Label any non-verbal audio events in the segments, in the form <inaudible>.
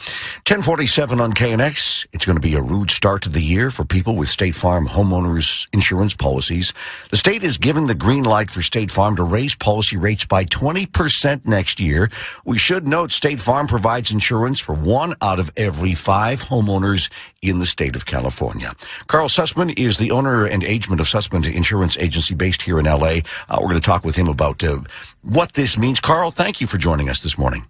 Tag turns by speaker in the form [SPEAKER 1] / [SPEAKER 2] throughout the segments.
[SPEAKER 1] 1047 on KNX. It's going to be a rude start to the year for people with State Farm homeowners insurance policies. The state is giving the green light for State Farm to raise policy rates by 20% next year. We should note State Farm provides insurance for one out of every five homeowners in the state of California. Karl Susman is the owner and agent of Susman Insurance Agency based here in LA. Uh, we're going to talk with him about uh, what this means. Karl, thank you for joining us this morning.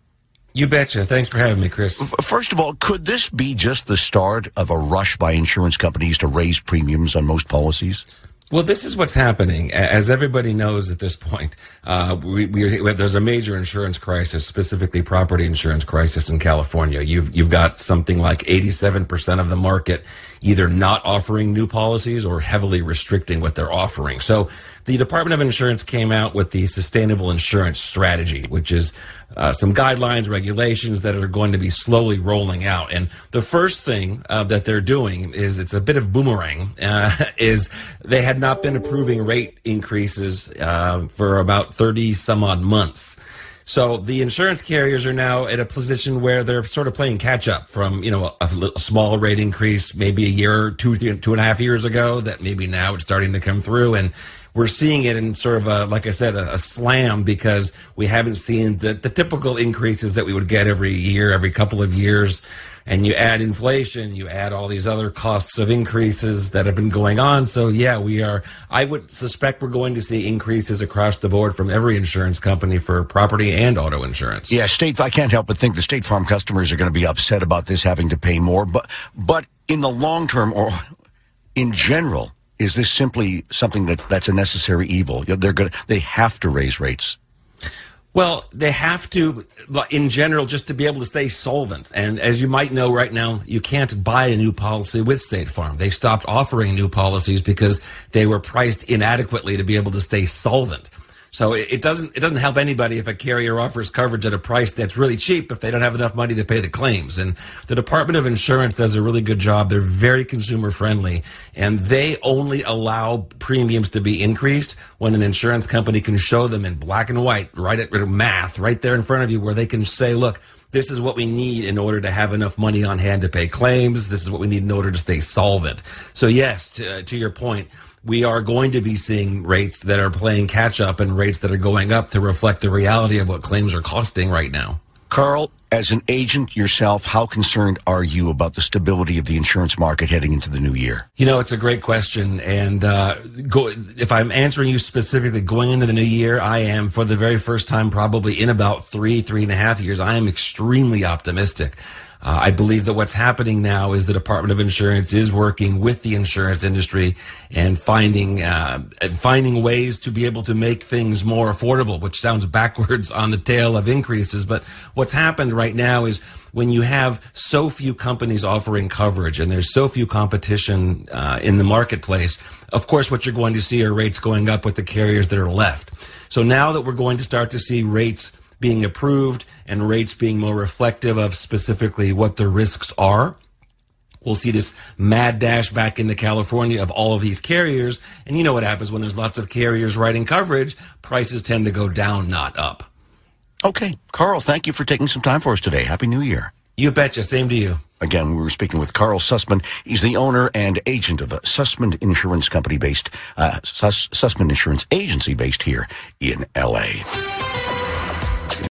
[SPEAKER 2] You betcha. Thanks for having me, Chris.
[SPEAKER 1] First of all, could this be just the start of a rush by insurance companies to raise premiums on most policies?
[SPEAKER 2] Well, this is what's happening. As everybody knows at this point, uh, we, we, there's a major insurance crisis, specifically property insurance crisis in California. You've you've got something like 87% of the market either not offering new policies or heavily restricting what they're offering. So the Department of Insurance came out with the Sustainable Insurance Strategy, which is uh, some guidelines, regulations that are going to be slowly rolling out. And the first thing uh, that they're doing is it's a bit of boomerang. Uh, <laughs> is they had not been approving rate increases uh, for about thirty some odd months. So the insurance carriers are now at a position where they're sort of playing catch up from, you know, a, a small rate increase maybe a year, two, three, two and a half years ago that maybe now it's starting to come through. And we're seeing it in sort of a, like I said, a, a slam because we haven't seen the, the typical increases that we would get every year, every couple of years. And you add inflation, you add all these other costs of increases that have been going on. So yeah, we are, I would suspect we're going to see increases across the board from every insurance company for property and auto insurance.
[SPEAKER 1] Yeah, state, I can't help but think the State Farm customers are going to be upset about this having to pay more. But, but in the long term or in general, is this simply something that that's a necessary evil? They're going they have to raise rates.
[SPEAKER 2] Well, they have to, in general, just to be able to stay solvent. And as you might know right now, you can't buy a new policy with State Farm. They stopped offering new policies because they were priced inadequately to be able to stay solvent. So it, doesn't it doesn't help anybody if a carrier offers coverage at a price that's really cheap if they don't have enough money to pay the claims. And the Department of Insurance does a really good job. They're very consumer friendly, and they only allow premiums to be increased when an insurance company can show them in black and white, right at math, right there in front of you, where they can say, "Look." This is what we need in order to have enough money on hand to pay claims. This is what we need in order to stay solvent. So, yes, to, uh, to your point, we are going to be seeing rates that are playing catch up and rates that are going up to reflect the reality of what claims are costing right now.
[SPEAKER 1] Karl, as an agent yourself, how concerned are you about the stability of the insurance market heading into the new year?
[SPEAKER 2] You know, it's a great question. And uh, go, if I'm answering you specifically going into the new year, I am, for the very first time, probably in about three, three and a half years, I am extremely optimistic. Uh, I believe that what's happening now is the Department of Insurance is working with the insurance industry and finding uh, finding ways to be able to make things more affordable, which sounds <laughs> backwards on the tail of increases. But what's happened right now is when you have so few companies offering coverage and there's so few competition uh, in the marketplace, of course, what you're going to see are rates going up with the carriers that are left. So now that we're going to start to see rates being approved and rates being more reflective of specifically what the risks are. We'll see this mad dash back into California of all of these carriers. And you know what happens when there's lots of carriers writing coverage, prices tend to go down, not up.
[SPEAKER 1] Okay. Karl, thank you for taking some time for us today. Happy New Year.
[SPEAKER 2] You betcha. Same to you.
[SPEAKER 1] Again, we were speaking with Karl Susman. He's the owner and agent of a Susman Insurance Company based, uh, Susman Insurance Agency based here in LA.